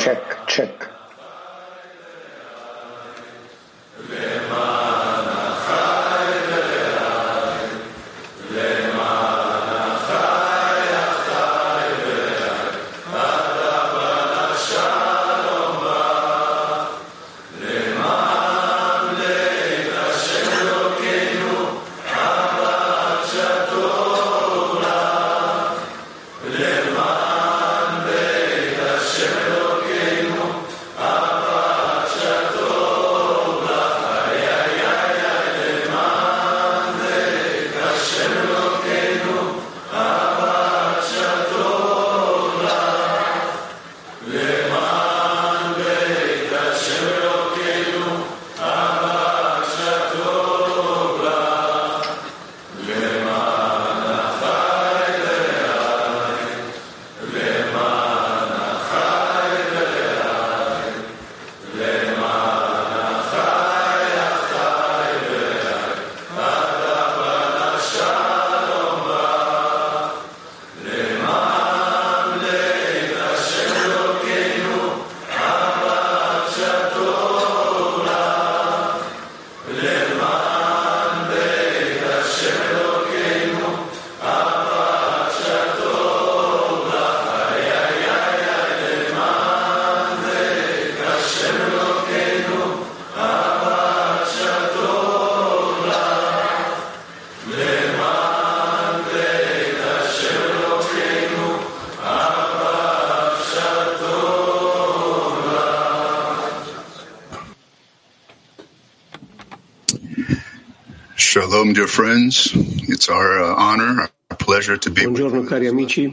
check, check. Buongiorno cari amici,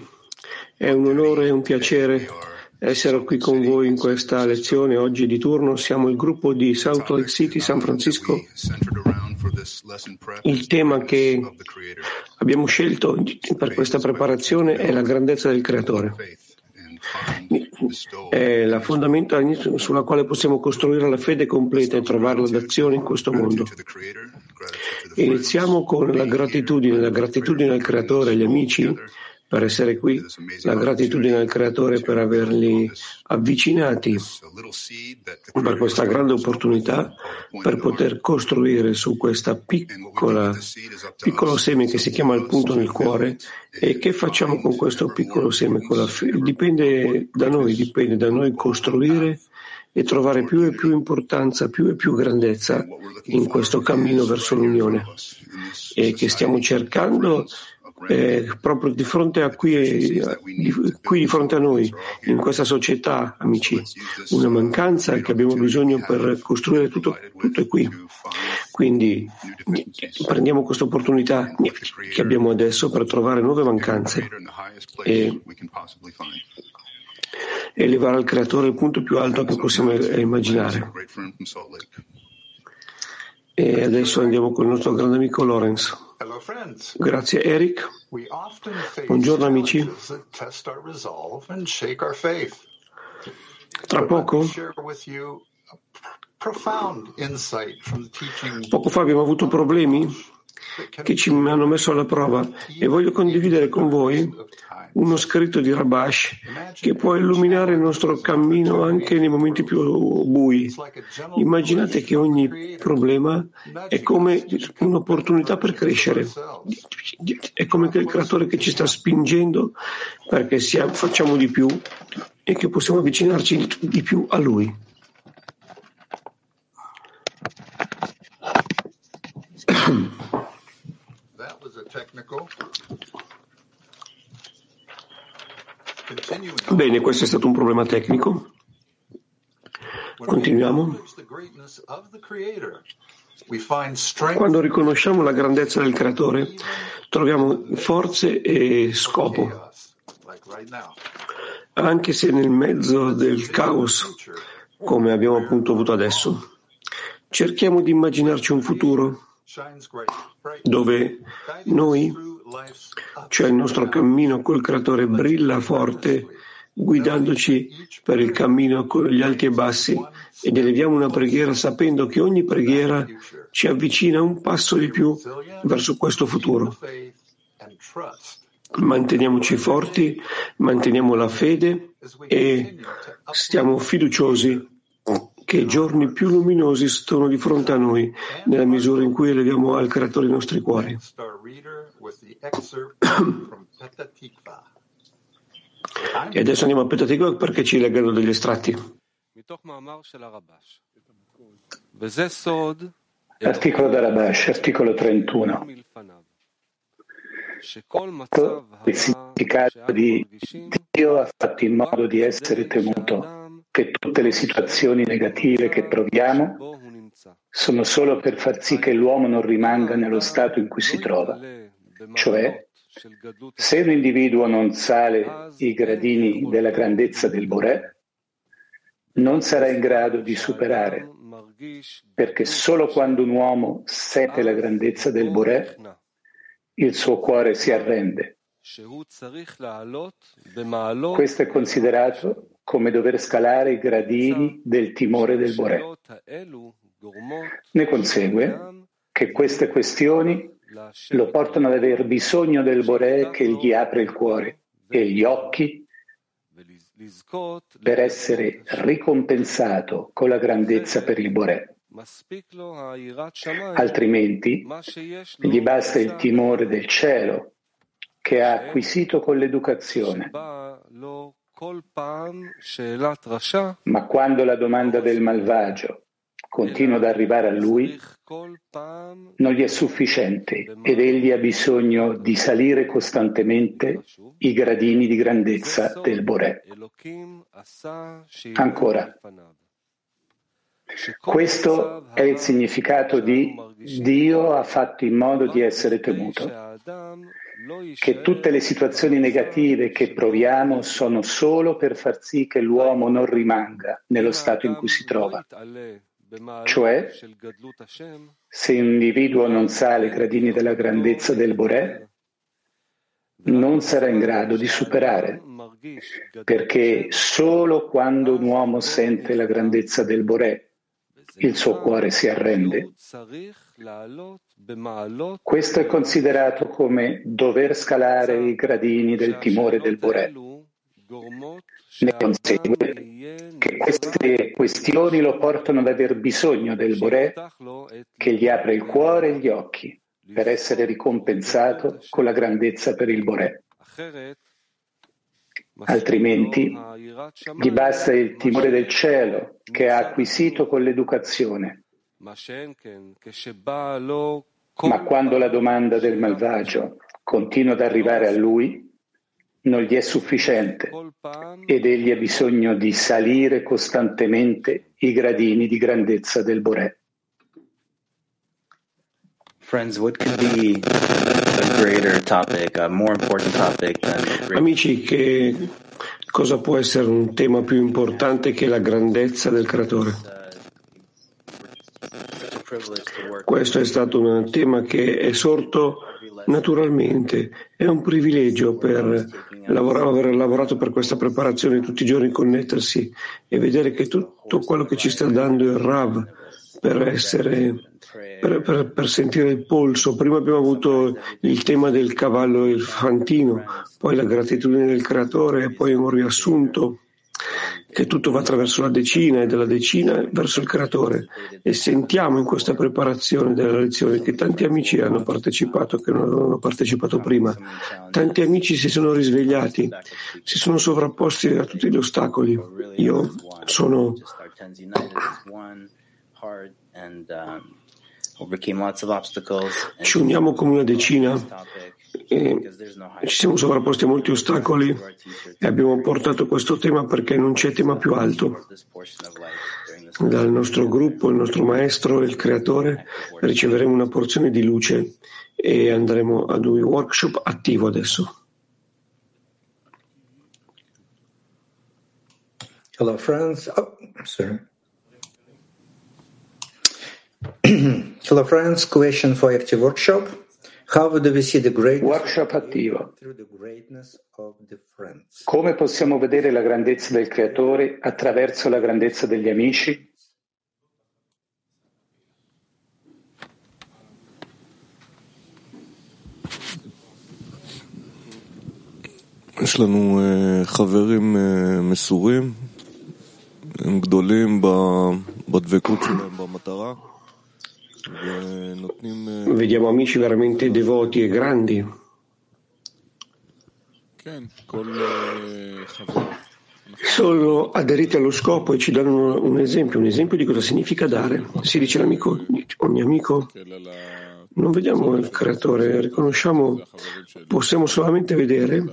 è un onore e un piacere essere qui con voi in questa lezione. Oggi di turno siamo il gruppo di Salt Lake City, San Francisco. Il tema che abbiamo scelto per questa preparazione è la grandezza del Creatore. È la fondamenta sulla quale possiamo costruire la fede completa e trovare l'azione in questo mondo. Iniziamo con la gratitudine, la gratitudine al Creatore agli amici per essere qui, la gratitudine al Creatore per averli avvicinati per questa grande opportunità per poter costruire su questa piccola, piccolo seme che si chiama il punto nel cuore e che facciamo con questo piccolo seme? Dipende da noi, dipende da noi costruire e trovare più e più importanza, più e più grandezza in questo cammino verso l'unione e che stiamo cercando eh, proprio di fronte a qui, di, qui di fronte a noi, in questa società, amici, una mancanza che abbiamo bisogno per costruire tutto, tutto è qui. Quindi prendiamo questa opportunità che abbiamo adesso per trovare nuove mancanze e elevare al creatore il punto più alto che possiamo immaginare. E adesso andiamo con il nostro grande amico Lorenz. Grazie Eric. Buongiorno amici. Tra poco, poco fa abbiamo avuto problemi che ci hanno messo alla prova e voglio condividere con voi uno scritto di Rabash che può illuminare il nostro cammino anche nei momenti più bui. Immaginate che ogni problema è come un'opportunità per crescere, è come il creatore che ci sta spingendo perché sia, facciamo di più e che possiamo avvicinarci di più a lui. Bene, questo è stato un problema tecnico. Continuiamo. Quando riconosciamo la grandezza del creatore, troviamo forze e scopo. Anche se nel mezzo del caos, come abbiamo appunto avuto adesso, cerchiamo di immaginarci un futuro dove noi, cioè il nostro cammino col creatore, brilla forte guidandoci per il cammino con gli alti e bassi ed eleviamo una preghiera sapendo che ogni preghiera ci avvicina un passo di più verso questo futuro. manteniamoci forti, manteniamo la fede e stiamo fiduciosi che giorni più luminosi sono di fronte a noi nella misura in cui eleviamo al Creatore i nostri cuori. E adesso andiamo a Petatikva perché ci leggono degli estratti. Articolo da Rabash, articolo 31. Il significato di Dio ha fatto in modo di essere temuto, che tutte le situazioni negative che proviamo sono solo per far sì che l'uomo non rimanga nello stato in cui si trova, cioè se un individuo non sale i gradini della grandezza del Boré, non sarà in grado di superare, perché solo quando un uomo sente la grandezza del Boré, il suo cuore si arrende. Questo è considerato come dover scalare i gradini del timore del Boré. Ne consegue che queste questioni lo portano ad aver bisogno del Boré che gli apre il cuore e gli occhi per essere ricompensato con la grandezza per il Boré. Altrimenti gli basta il timore del cielo che ha acquisito con l'educazione. Ma quando la domanda del malvagio continua ad arrivare a lui, non gli è sufficiente ed egli ha bisogno di salire costantemente i gradini di grandezza del Boré. Ancora, questo è il significato di Dio ha fatto in modo di essere temuto, che tutte le situazioni negative che proviamo sono solo per far sì che l'uomo non rimanga nello stato in cui si trova. Cioè, se un individuo non sale i gradini della grandezza del Boré, non sarà in grado di superare, perché solo quando un uomo sente la grandezza del Boré, il suo cuore si arrende. Questo è considerato come dover scalare i gradini del timore del Boré. Ne consegue che queste questioni lo portano ad aver bisogno del Boré che gli apre il cuore e gli occhi per essere ricompensato con la grandezza per il Boré. Altrimenti gli basta il timore del cielo che ha acquisito con l'educazione. Ma quando la domanda del malvagio continua ad arrivare a lui, non gli è sufficiente ed egli ha bisogno di salire costantemente i gradini di grandezza del Boré. Friends, what could be topic, than Amici, che cosa può essere un tema più importante che la grandezza del creatore? Questo è stato un tema che è sorto naturalmente. È un privilegio per lavorare, aver lavorato per questa preparazione tutti i giorni, connettersi e vedere che tutto quello che ci sta dando il Rav per essere per, per, per, sentire il polso. Prima abbiamo avuto il tema del cavallo e il fantino, poi la gratitudine del creatore e poi un riassunto che tutto va attraverso la decina e dalla decina verso il creatore. E sentiamo in questa preparazione della lezione che tanti amici hanno partecipato che non avevano partecipato prima. Tanti amici si sono risvegliati, si sono sovrapposti a tutti gli ostacoli. Io sono ci uniamo come una decina e ci siamo sovrapposti a molti ostacoli e abbiamo portato questo tema perché non c'è tema più alto. Dal nostro gruppo, il nostro maestro, il creatore, riceveremo una porzione di luce e andremo ad un workshop attivo adesso. Hello friends. Oh, sorry. Hello friends, question for active workshop. How do we see the greatness Workshop attivo. Come possiamo vedere la grandezza del creatore attraverso la grandezza degli amici? יש לנו חברים מסורים, הם גדולים בדבקות שלהם במטרה. Vediamo amici veramente devoti e grandi. Sono aderiti allo scopo e ci danno un esempio, un esempio di cosa significa dare. Si dice l'amico, ogni amico, non vediamo il creatore, riconosciamo, possiamo solamente vedere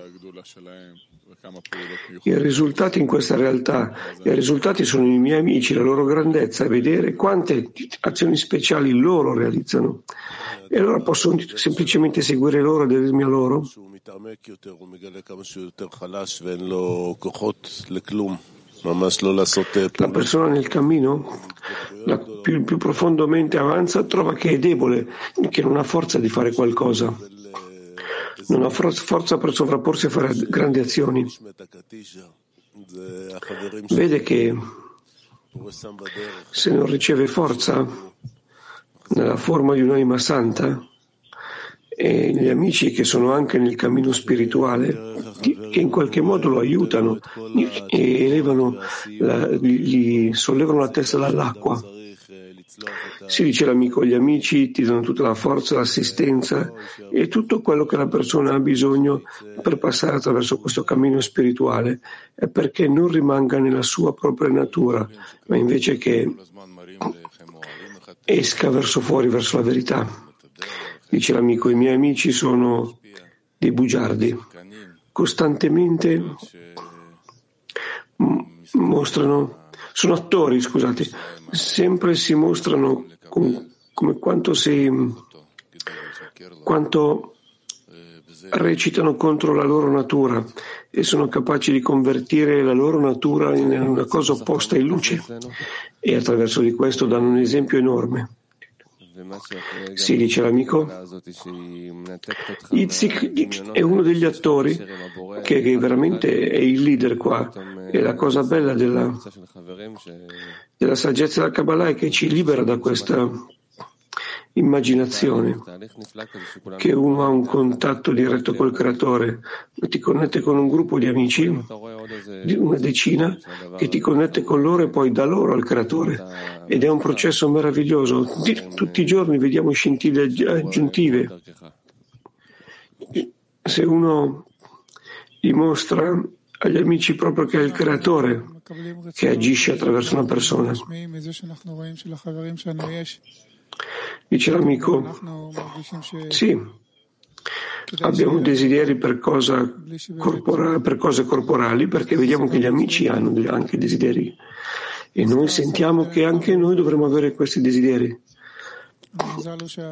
i risultati in questa realtà. I risultati sono i miei amici, la loro grandezza, vedere quante azioni speciali loro realizzano. E allora posso semplicemente seguire loro e aderirmi a loro? La persona nel cammino, la più, più profondamente avanza, trova che è debole, che non ha forza di fare qualcosa non ha forza per sovrapporsi a fare grandi azioni. Vede che se non riceve forza nella forma di un'anima santa e gli amici che sono anche nel cammino spirituale, che in qualche modo lo aiutano e elevano la, gli sollevano la testa dall'acqua, si dice l'amico, gli amici ti danno tutta la forza, l'assistenza e tutto quello che la persona ha bisogno per passare attraverso questo cammino spirituale è perché non rimanga nella sua propria natura, ma invece che esca verso fuori, verso la verità. Dice l'amico, i miei amici sono dei bugiardi, costantemente mostrano sono attori, scusate, sempre si mostrano com, come quanto, si, quanto recitano contro la loro natura e sono capaci di convertire la loro natura in una cosa opposta in luce e attraverso di questo danno un esempio enorme. Sì, dice l'amico. Itzik è uno degli attori che, che veramente è il leader qua. E la cosa bella della, della saggezza della Kabbalah è che ci libera da questa immaginazione, che uno ha un contatto diretto col creatore, ti connette con un gruppo di amici, una decina, che ti connette con loro e poi da loro al creatore. Ed è un processo meraviglioso. Tutti i giorni vediamo scintille aggiuntive. Se uno dimostra agli amici proprio che è il creatore che agisce attraverso una persona. Dice l'amico, sì, abbiamo desideri per, corpora, per, cose corporali perché vediamo che gli amici hanno anche desideri e noi sentiamo che anche noi dovremmo avere questi desideri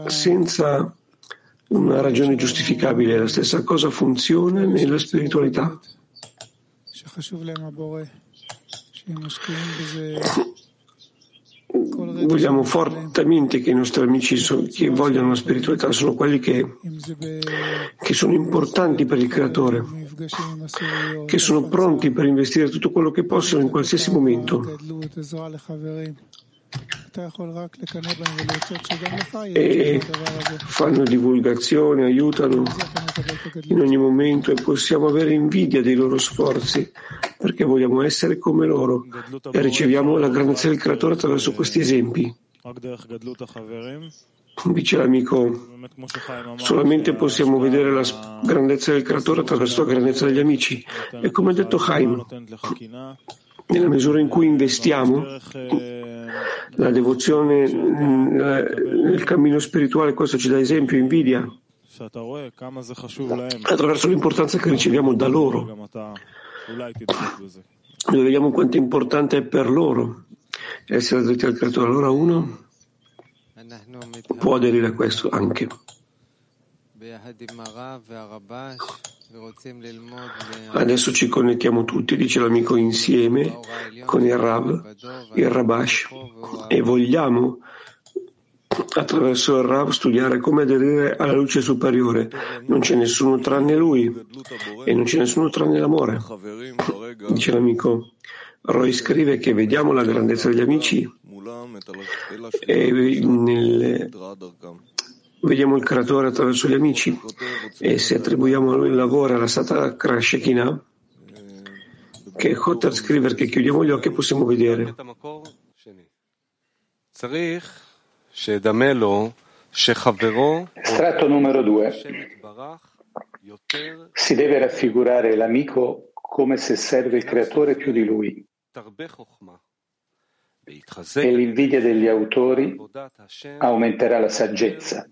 senza una ragione giustificabile. La stessa cosa funziona nella spiritualità. Vogliamo fortemente che i nostri amici che vogliono la spiritualità sono quelli che, che sono importanti per il Creatore, che sono pronti per investire tutto quello che possono in qualsiasi momento e fanno divulgazione, aiutano. in ogni momento e possiamo avere invidia dei loro sforzi perché vogliamo essere come loro e riceviamo la grandezza del creatore attraverso questi esempi. Dice l'amico, solamente possiamo vedere la grandezza del creatore attraverso la grandezza degli amici. E come ha detto Chaim, nella misura in cui investiamo la devozione nel cammino spirituale, questo ci dà esempio, invidia, attraverso l'importanza che riceviamo da loro. Noi vediamo quanto importante è per loro essere detti al creatore. Allora uno può aderire a questo anche. Adesso ci connettiamo tutti, dice l'amico, insieme con il Rav, il Rabash, e vogliamo attraverso il Rav studiare come aderire alla luce superiore. Non c'è nessuno tranne lui e non c'è nessuno tranne l'amore. Dice l'amico. Roy scrive che vediamo la grandezza degli amici e nel, vediamo il creatore attraverso gli amici e se attribuiamo a lui il lavoro alla stata Shekinah, che Hotter scrive che chiudiamo gli occhi e possiamo vedere. Estratto numero due. Si deve raffigurare l'amico come se serve il creatore più di lui. E l'invidia degli autori aumenterà la saggezza.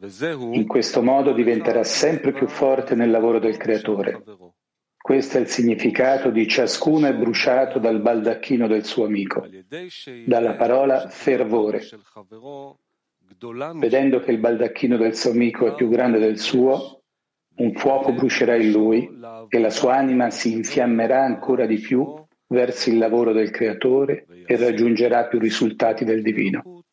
In questo modo diventerà sempre più forte nel lavoro del creatore. Questo è il significato di ciascuno è bruciato dal baldacchino del suo amico, dalla parola fervore. Vedendo che il baldacchino del suo amico è più grande del suo, un fuoco brucerà in lui e la sua anima si infiammerà ancora di più verso il lavoro del creatore e raggiungerà più risultati del divino.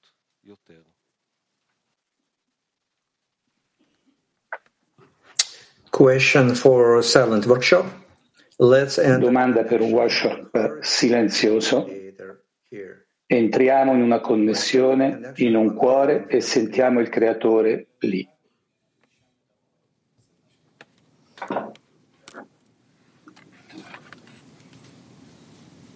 Question for silent workshop. Domanda per un workshop silenzioso. Entriamo in una connessione, in un cuore e sentiamo il creatore lì.